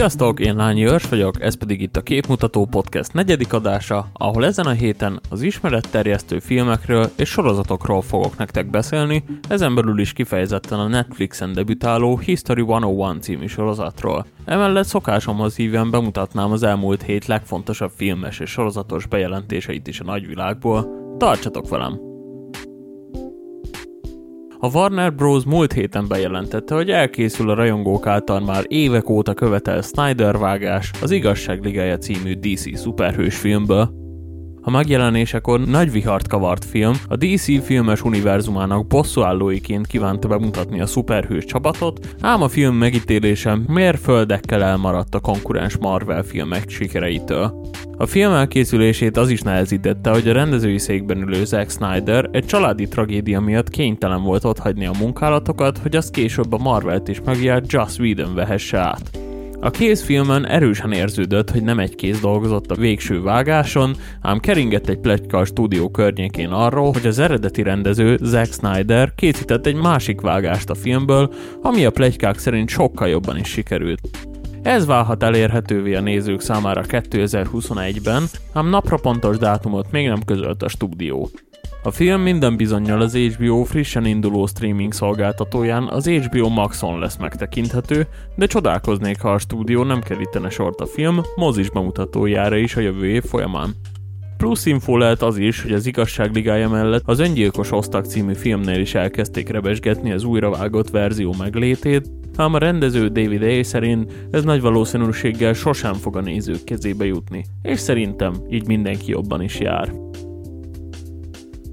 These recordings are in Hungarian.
Sziasztok, én Lányi Őrs vagyok, ez pedig itt a Képmutató Podcast negyedik adása, ahol ezen a héten az ismeretterjesztő filmekről és sorozatokról fogok nektek beszélni, ezen belül is kifejezetten a Netflixen debütáló History 101 című sorozatról. Emellett szokásomhoz hívően bemutatnám az elmúlt hét legfontosabb filmes és sorozatos bejelentéseit is a nagyvilágból. Tartsatok velem! A Warner Bros. múlt héten bejelentette, hogy elkészül a rajongók által már évek óta követel Snyder vágás az Igazság Ligája című DC szuperhős filmből. A megjelenésekor nagy vihart kavart film, a DC filmes univerzumának bosszúállóiként kívánta bemutatni a szuperhős csapatot, ám a film megítélése mérföldekkel elmaradt a konkurens Marvel filmek sikereitől. A film elkészülését az is nehezítette, hogy a rendezői székben ülő Zack Snyder egy családi tragédia miatt kénytelen volt otthagyni a munkálatokat, hogy azt később a Marvelt is megjárt Joss Whedon vehesse át. A kézfilmen erősen érződött, hogy nem egy kéz dolgozott a végső vágáson, ám keringett egy pletyka a stúdió környékén arról, hogy az eredeti rendező Zack Snyder készített egy másik vágást a filmből, ami a pletykák szerint sokkal jobban is sikerült. Ez válhat elérhetővé a nézők számára 2021-ben, ám napra pontos dátumot még nem közölt a stúdió. A film minden bizonyal az HBO frissen induló streaming szolgáltatóján az HBO Maxon lesz megtekinthető, de csodálkoznék, ha a stúdió nem kerítene sort a film mozis bemutatójára is a jövő év folyamán. Plusz info lehet az is, hogy az igazság ligája mellett az Öngyilkos Osztag című filmnél is elkezdték rebesgetni az újravágott verzió meglétét, ám a rendező David A. szerint ez nagy valószínűséggel sosem fog a nézők kezébe jutni, és szerintem így mindenki jobban is jár.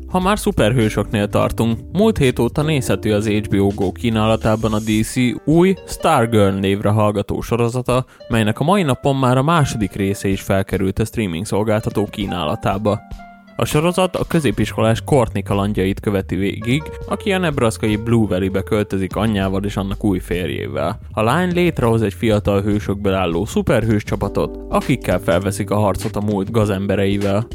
Ha már szuperhősöknél tartunk, múlt hét óta nézhető az HBO Go kínálatában a DC új Stargirl névre hallgató sorozata, melynek a mai napon már a második része is felkerült a streaming szolgáltató kínálatába. A sorozat a középiskolás Courtney kalandjait követi végig, aki a nebraszkai Blue Valley-be költözik anyjával és annak új férjével. A lány létrehoz egy fiatal hősökből álló szuperhős csapatot, akikkel felveszik a harcot a múlt gazembereivel.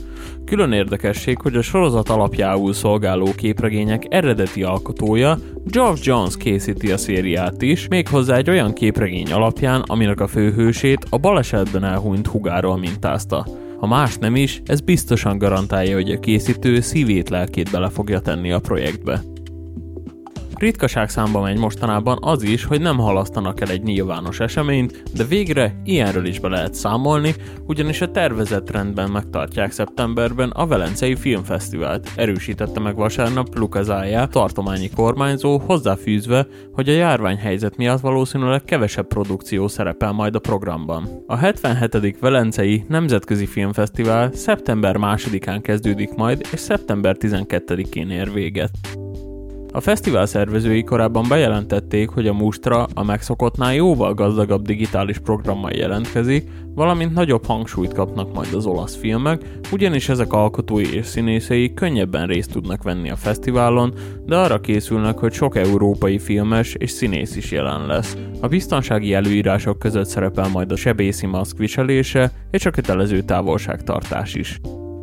Külön érdekesség, hogy a sorozat alapjául szolgáló képregények eredeti alkotója Geoff Jones készíti a szériát is, méghozzá egy olyan képregény alapján, aminek a főhősét a balesetben elhunyt hugáról mintázta. Ha más nem is, ez biztosan garantálja, hogy a készítő szívét, lelkét bele fogja tenni a projektbe. Ritkaság számba megy mostanában az is, hogy nem halasztanak el egy nyilvános eseményt, de végre ilyenről is be lehet számolni, ugyanis a tervezett rendben megtartják szeptemberben a Velencei Filmfesztivált, erősítette meg vasárnap Luka Zája, tartományi kormányzó, hozzáfűzve, hogy a járványhelyzet miatt valószínűleg kevesebb produkció szerepel majd a programban. A 77. Velencei Nemzetközi Filmfesztivál szeptember 2-án kezdődik majd, és szeptember 12-én ér véget. A fesztivál szervezői korábban bejelentették, hogy a Mustra a megszokottnál jóval gazdagabb digitális programmal jelentkezik, valamint nagyobb hangsúlyt kapnak majd az olasz filmek, ugyanis ezek alkotói és színészei könnyebben részt tudnak venni a fesztiválon, de arra készülnek, hogy sok európai filmes és színész is jelen lesz. A biztonsági előírások között szerepel majd a sebészi maszk viselése és a kötelező távolságtartás is.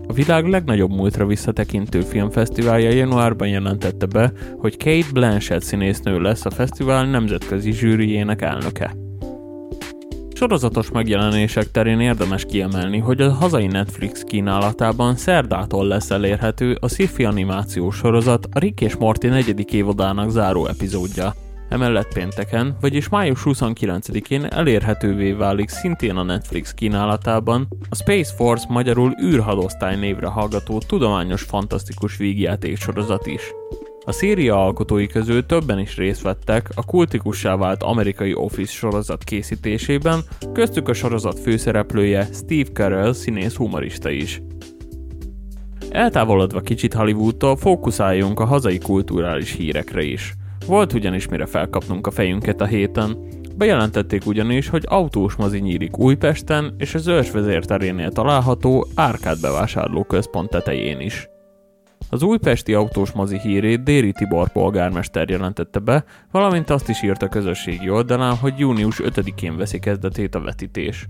A világ legnagyobb múltra visszatekintő filmfesztiválja januárban jelentette be, hogy Kate Blanchett színésznő lesz a fesztivál nemzetközi zsűriének elnöke. Sorozatos megjelenések terén érdemes kiemelni, hogy a hazai Netflix kínálatában szerdától lesz elérhető a sci animációs sorozat a Rick és Morty negyedik évadának záró epizódja. Emellett pénteken, vagyis május 29-én elérhetővé válik szintén a Netflix kínálatában a Space Force magyarul űrhadosztály névre hallgató tudományos fantasztikus vígjáték sorozat is. A széria alkotói közül többen is részt vettek a kultikussá vált amerikai Office sorozat készítésében, köztük a sorozat főszereplője Steve Carell színész humorista is. Eltávolodva kicsit Hollywoodtól fókuszáljunk a hazai kulturális hírekre is. Volt ugyanis mire felkapnunk a fejünket a héten. Bejelentették ugyanis, hogy autós mozi nyílik Újpesten és az őrsvezérterénél található Árkád bevásárló központ tetején is. Az újpesti autós mozi hírét Déri Tibor polgármester jelentette be, valamint azt is írt a közösségi oldalán, hogy június 5-én veszi kezdetét a vetítés.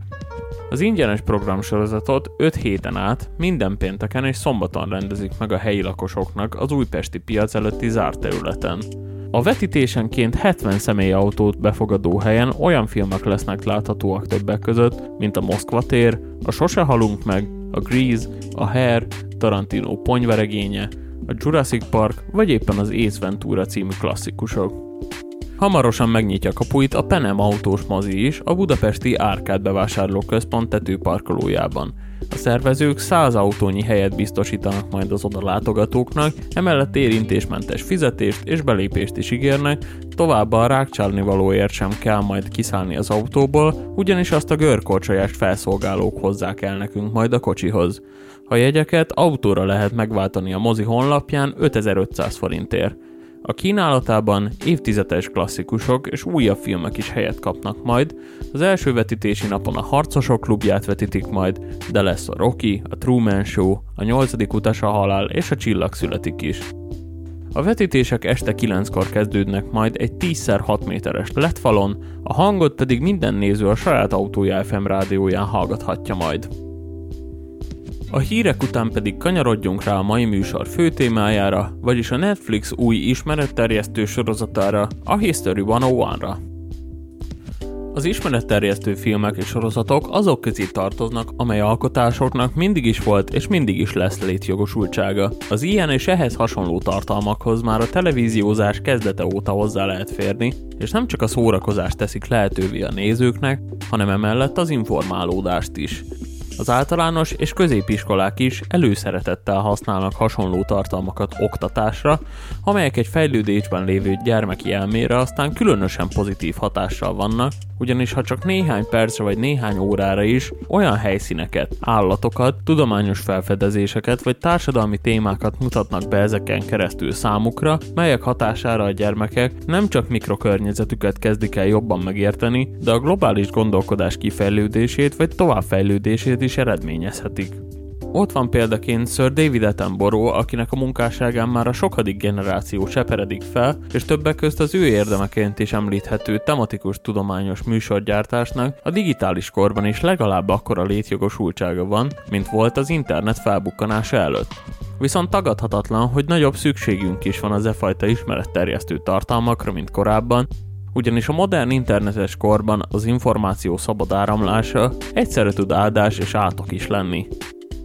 Az ingyenes programsorozatot 5 héten át minden pénteken és szombaton rendezik meg a helyi lakosoknak az újpesti piac előtti zárt területen. A vetítésenként 70 személyautót befogadó helyen olyan filmek lesznek láthatóak többek között, mint a Moszkva tér, a Sose halunk meg, a Grease, a Hair, Tarantino ponyveregénye, a Jurassic Park vagy éppen az Ace Ventura című klasszikusok. Hamarosan megnyitja kapuit a Penem autós mozi is a budapesti Árkád bevásárlóközpont tetőparkolójában. A szervezők 100 autónyi helyet biztosítanak majd az oda látogatóknak, emellett érintésmentes fizetést és belépést is ígérnek, továbbá a rákcsálni valóért sem kell majd kiszállni az autóból, ugyanis azt a görkorcsolyást felszolgálók hozzák el nekünk majd a kocsihoz. A jegyeket autóra lehet megváltani a mozi honlapján 5500 forintért. A kínálatában évtizedes klasszikusok és újabb filmek is helyet kapnak majd. Az első vetítési napon a Harcosok klubját vetítik majd, de lesz a Rocky, a Truman Show, a Nyolcadik utas a halál és a Csillag születik is. A vetítések este 9-kor kezdődnek majd egy 10x6 méteres letfalon, a hangot pedig minden néző a saját autója FM rádióján hallgathatja majd. A hírek után pedig kanyarodjunk rá a mai műsor fő témájára, vagyis a Netflix új ismeretterjesztő sorozatára, a History 101-ra. Az ismeretterjesztő filmek és sorozatok azok közé tartoznak, amely alkotásoknak mindig is volt és mindig is lesz létjogosultsága. Az ilyen és ehhez hasonló tartalmakhoz már a televíziózás kezdete óta hozzá lehet férni, és nem csak a szórakozást teszik lehetővé a nézőknek, hanem emellett az informálódást is. Az általános és középiskolák is előszeretettel használnak hasonló tartalmakat oktatásra, amelyek egy fejlődésben lévő gyermeki elmére aztán különösen pozitív hatással vannak, ugyanis ha csak néhány percre vagy néhány órára is olyan helyszíneket, állatokat, tudományos felfedezéseket vagy társadalmi témákat mutatnak be ezeken keresztül számukra, melyek hatására a gyermekek nem csak mikrokörnyezetüket kezdik el jobban megérteni, de a globális gondolkodás kifejlődését vagy továbbfejlődését is eredményezhetik. Ott van példaként Sir David Attenborough, akinek a munkásságán már a sokadik generáció seperedik fel, és többek közt az ő érdemeként is említhető tematikus tudományos műsorgyártásnak a digitális korban is legalább akkora létjogosultsága van, mint volt az internet felbukkanása előtt. Viszont tagadhatatlan, hogy nagyobb szükségünk is van az e fajta ismeretterjesztő tartalmakra, mint korábban, ugyanis a modern internetes korban az információ szabad áramlása egyszerre tud áldás és átok is lenni.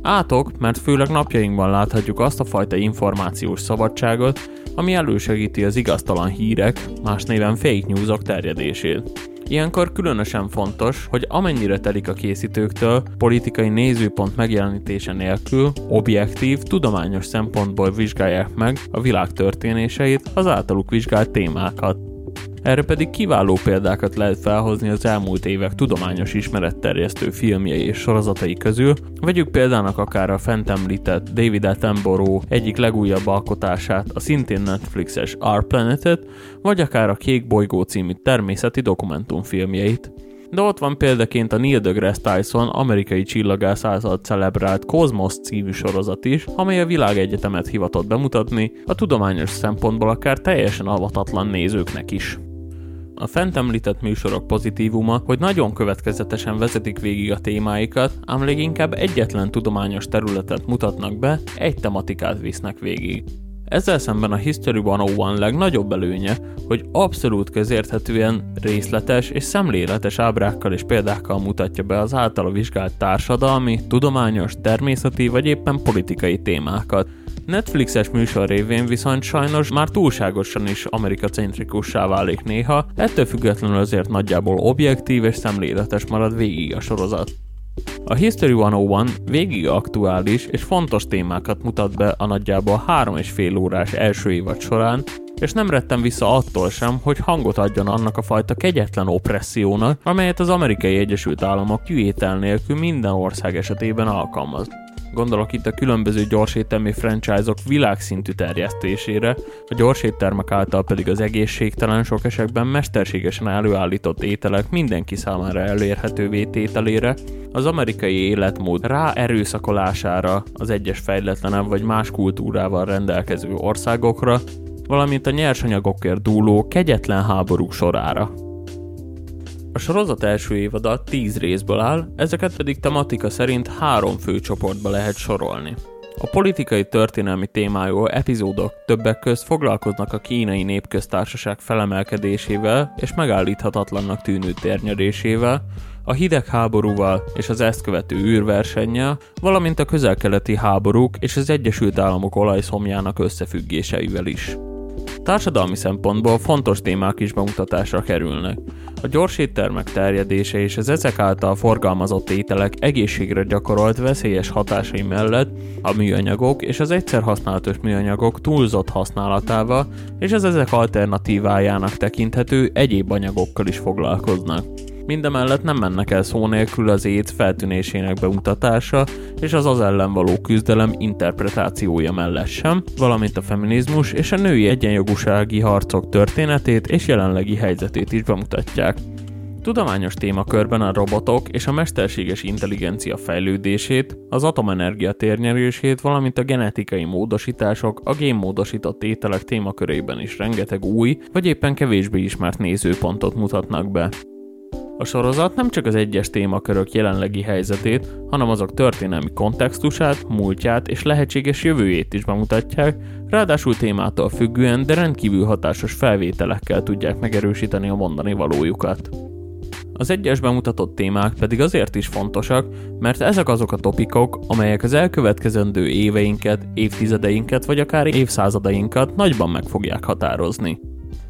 Átok, mert főleg napjainkban láthatjuk azt a fajta információs szabadságot, ami elősegíti az igaztalan hírek, más néven fake newsok terjedését. Ilyenkor különösen fontos, hogy amennyire telik a készítőktől, politikai nézőpont megjelenítése nélkül, objektív, tudományos szempontból vizsgálják meg a világ történéseit, az általuk vizsgált témákat. Erre pedig kiváló példákat lehet felhozni az elmúlt évek tudományos ismeretterjesztő filmjei és sorozatai közül, vegyük példának akár a fent említett David Attenborough egyik legújabb alkotását, a szintén Netflixes Our Planet-et, vagy akár a Kék bolygó című természeti dokumentumfilmjeit. De ott van példaként a Neil deGrasse Tyson amerikai csillagász által celebrált Cosmos című sorozat is, amely a világegyetemet hivatott bemutatni, a tudományos szempontból akár teljesen avatatlan nézőknek is. A fent említett műsorok pozitívuma, hogy nagyon következetesen vezetik végig a témáikat, ám leginkább egyetlen tudományos területet mutatnak be, egy tematikát visznek végig. Ezzel szemben a History 101 legnagyobb előnye, hogy abszolút közérthetően részletes és szemléletes ábrákkal és példákkal mutatja be az általa vizsgált társadalmi, tudományos, természeti vagy éppen politikai témákat, Netflixes műsor révén viszont sajnos már túlságosan is amerikacentrikussá válik néha, ettől függetlenül azért nagyjából objektív és szemléletes marad végig a sorozat. A History 101 végig aktuális és fontos témákat mutat be a nagyjából három és fél órás első évad során, és nem rettem vissza attól sem, hogy hangot adjon annak a fajta kegyetlen opressziónak, amelyet az amerikai Egyesült Államok kivétel nélkül minden ország esetében alkalmaz. Gondolok itt a különböző gyorséttermi franchise-ok világszintű terjesztésére, a gyorséttermek által pedig az egészségtelen sok esetben mesterségesen előállított ételek mindenki számára elérhetővé tételére, az amerikai életmód rá erőszakolására az egyes fejletlenebb vagy más kultúrával rendelkező országokra, valamint a nyersanyagokért dúló kegyetlen háborúk sorára. A sorozat első évada 10 részből áll, ezeket pedig tematika szerint három fő csoportba lehet sorolni. A politikai történelmi témájú epizódok többek közt foglalkoznak a kínai népköztársaság felemelkedésével és megállíthatatlannak tűnő térnyerésével, a hidegháborúval és az ezt követő űrversennyel, valamint a közelkeleti háborúk és az Egyesült Államok olajszomjának összefüggéseivel is. Társadalmi szempontból fontos témák is bemutatásra kerülnek. A gyors éttermek terjedése és az ezek által forgalmazott ételek egészségre gyakorolt veszélyes hatásai mellett a műanyagok és az egyszer használatos műanyagok túlzott használatával és az ezek alternatívájának tekinthető egyéb anyagokkal is foglalkoznak. Mindemellett nem mennek el szó nélkül az éc feltűnésének bemutatása és az az ellen való küzdelem interpretációja mellett sem, valamint a feminizmus és a női egyenjogúsági harcok történetét és jelenlegi helyzetét is bemutatják. Tudományos témakörben a robotok és a mesterséges intelligencia fejlődését, az atomenergia térnyerését, valamint a genetikai módosítások, a génmódosított ételek témakörében is rengeteg új, vagy éppen kevésbé ismert nézőpontot mutatnak be. A sorozat nem csak az egyes témakörök jelenlegi helyzetét, hanem azok történelmi kontextusát, múltját és lehetséges jövőjét is bemutatják, ráadásul témától függően, de rendkívül hatásos felvételekkel tudják megerősíteni a mondani valójukat. Az egyes bemutatott témák pedig azért is fontosak, mert ezek azok a topikok, amelyek az elkövetkezendő éveinket, évtizedeinket vagy akár évszázadainkat nagyban meg fogják határozni.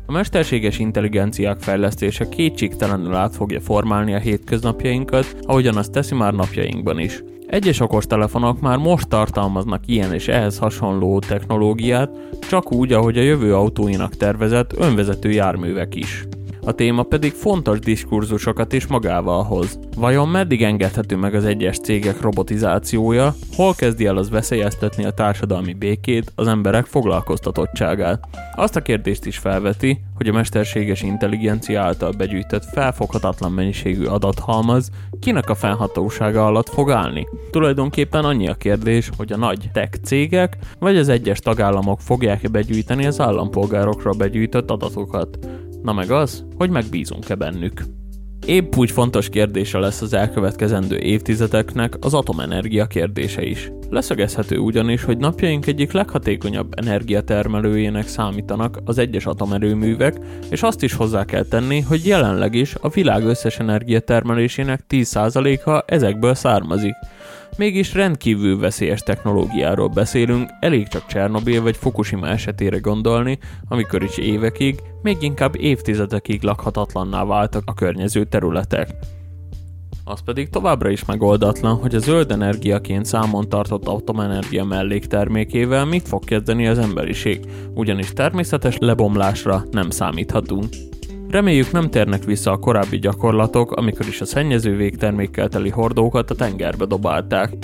A mesterséges intelligenciák fejlesztése kétségtelenül át fogja formálni a hétköznapjainkat, ahogyan azt teszi már napjainkban is. Egyes okostelefonok már most tartalmaznak ilyen és ehhez hasonló technológiát, csak úgy, ahogy a jövő autóinak tervezett önvezető járművek is a téma pedig fontos diskurzusokat is magával hoz. Vajon meddig engedhető meg az egyes cégek robotizációja, hol kezdi el az veszélyeztetni a társadalmi békét, az emberek foglalkoztatottságát? Azt a kérdést is felveti, hogy a mesterséges intelligencia által begyűjtött felfoghatatlan mennyiségű adathalmaz kinek a fennhatósága alatt fog állni. Tulajdonképpen annyi a kérdés, hogy a nagy tech cégek vagy az egyes tagállamok fogják-e begyűjteni az állampolgárokra begyűjtött adatokat. Na meg az, hogy megbízunk-e bennük. Épp úgy fontos kérdése lesz az elkövetkezendő évtizedeknek az atomenergia kérdése is. Leszögezhető ugyanis, hogy napjaink egyik leghatékonyabb energiatermelőjének számítanak az egyes atomerőművek, és azt is hozzá kell tenni, hogy jelenleg is a világ összes energiatermelésének 10%-a ezekből származik. Mégis rendkívül veszélyes technológiáról beszélünk, elég csak Csernobil vagy Fukushima esetére gondolni, amikor is évekig, még inkább évtizedekig lakhatatlanná váltak a környező területek. Az pedig továbbra is megoldatlan, hogy a zöld energiaként számon tartott atomenergia melléktermékével mit fog kezdeni az emberiség, ugyanis természetes lebomlásra nem számíthatunk. Reméljük nem térnek vissza a korábbi gyakorlatok, amikor is a szennyező végtermékkel teli hordókat a tengerbe dobálták.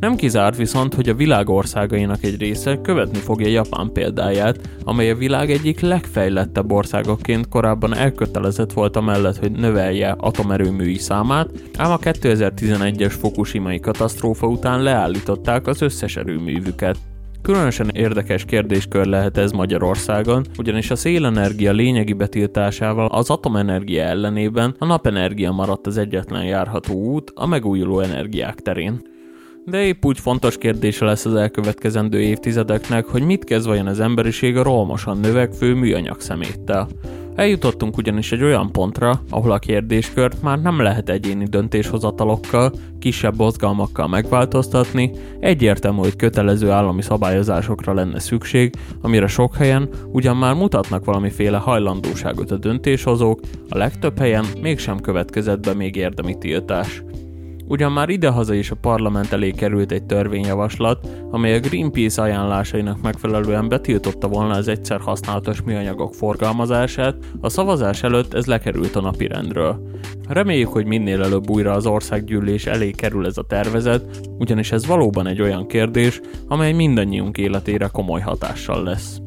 Nem kizárt viszont, hogy a világ országainak egy része követni fogja Japán példáját, amely a világ egyik legfejlettebb országokként korábban elkötelezett volt amellett, hogy növelje atomerőműi számát, ám a 2011-es Fukushimai katasztrófa után leállították az összes erőművüket. Különösen érdekes kérdéskör lehet ez Magyarországon, ugyanis a szélenergia lényegi betiltásával az atomenergia ellenében a napenergia maradt az egyetlen járható út a megújuló energiák terén. De épp úgy fontos kérdése lesz az elkövetkezendő évtizedeknek, hogy mit kezd vajon az emberiség a rolmosan növekvő műanyag szeméttel. Eljutottunk ugyanis egy olyan pontra, ahol a kérdéskört már nem lehet egyéni döntéshozatalokkal, kisebb mozgalmakkal megváltoztatni, egyértelmű, hogy kötelező állami szabályozásokra lenne szükség, amire sok helyen ugyan már mutatnak valamiféle hajlandóságot a döntéshozók, a legtöbb helyen mégsem következett be még érdemi tiltás. Ugyan már idehaza is a parlament elé került egy törvényjavaslat, amely a Greenpeace ajánlásainak megfelelően betiltotta volna az egyszer használatos műanyagok forgalmazását, a szavazás előtt ez lekerült a napirendről. Reméljük, hogy minél előbb újra az országgyűlés elé kerül ez a tervezet, ugyanis ez valóban egy olyan kérdés, amely mindannyiunk életére komoly hatással lesz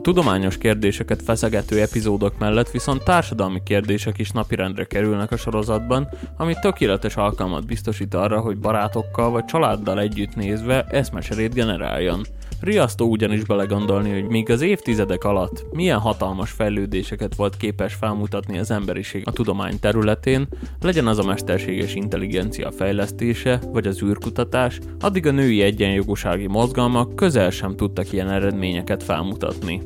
tudományos kérdéseket feszegető epizódok mellett viszont társadalmi kérdések is napirendre kerülnek a sorozatban, ami tökéletes alkalmat biztosít arra, hogy barátokkal vagy családdal együtt nézve eszmeserét generáljon. Riasztó ugyanis belegondolni, hogy míg az évtizedek alatt milyen hatalmas fejlődéseket volt képes felmutatni az emberiség a tudomány területén, legyen az a mesterséges intelligencia fejlesztése, vagy az űrkutatás, addig a női egyenjogúsági mozgalmak közel sem tudtak ilyen eredményeket felmutatni.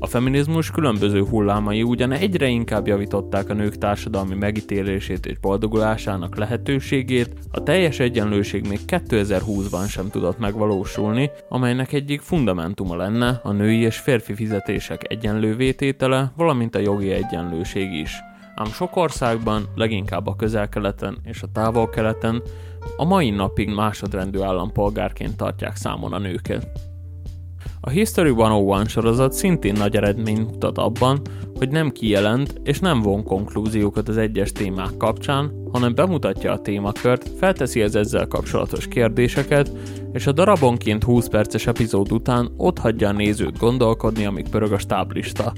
A feminizmus különböző hullámai ugyan egyre inkább javították a nők társadalmi megítélését és boldogulásának lehetőségét, a teljes egyenlőség még 2020-ban sem tudott megvalósulni, amelynek egyik fundamentuma lenne a női és férfi fizetések egyenlővététele, valamint a jogi egyenlőség is. Ám sok országban, leginkább a közel-keleten és a távol-keleten a mai napig másodrendű állampolgárként tartják számon a nőket. A History 101 sorozat szintén nagy eredmény mutat abban, hogy nem kijelent és nem von konklúziókat az egyes témák kapcsán, hanem bemutatja a témakört, felteszi az ezzel kapcsolatos kérdéseket, és a darabonként 20 perces epizód után ott hagyja a nézőt gondolkodni, amíg pörög a stáblista.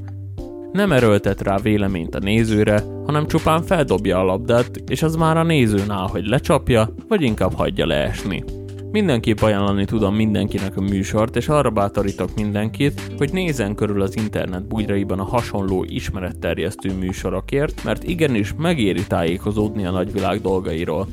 Nem erőltet rá véleményt a nézőre, hanem csupán feldobja a labdát, és az már a nézőn áll, hogy lecsapja, vagy inkább hagyja leesni. Mindenképp ajánlani tudom mindenkinek a műsort, és arra bátorítok mindenkit, hogy nézzen körül az internet bugyraiban a hasonló ismeretterjesztő műsorokért, mert igenis megéri tájékozódni a nagyvilág dolgairól.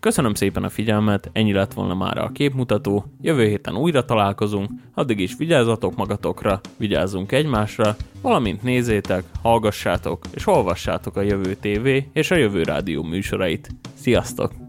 Köszönöm szépen a figyelmet, ennyi lett volna már a képmutató, jövő héten újra találkozunk, addig is vigyázzatok magatokra, vigyázzunk egymásra, valamint nézzétek, hallgassátok és olvassátok a Jövő TV és a Jövő Rádió műsorait. Sziasztok!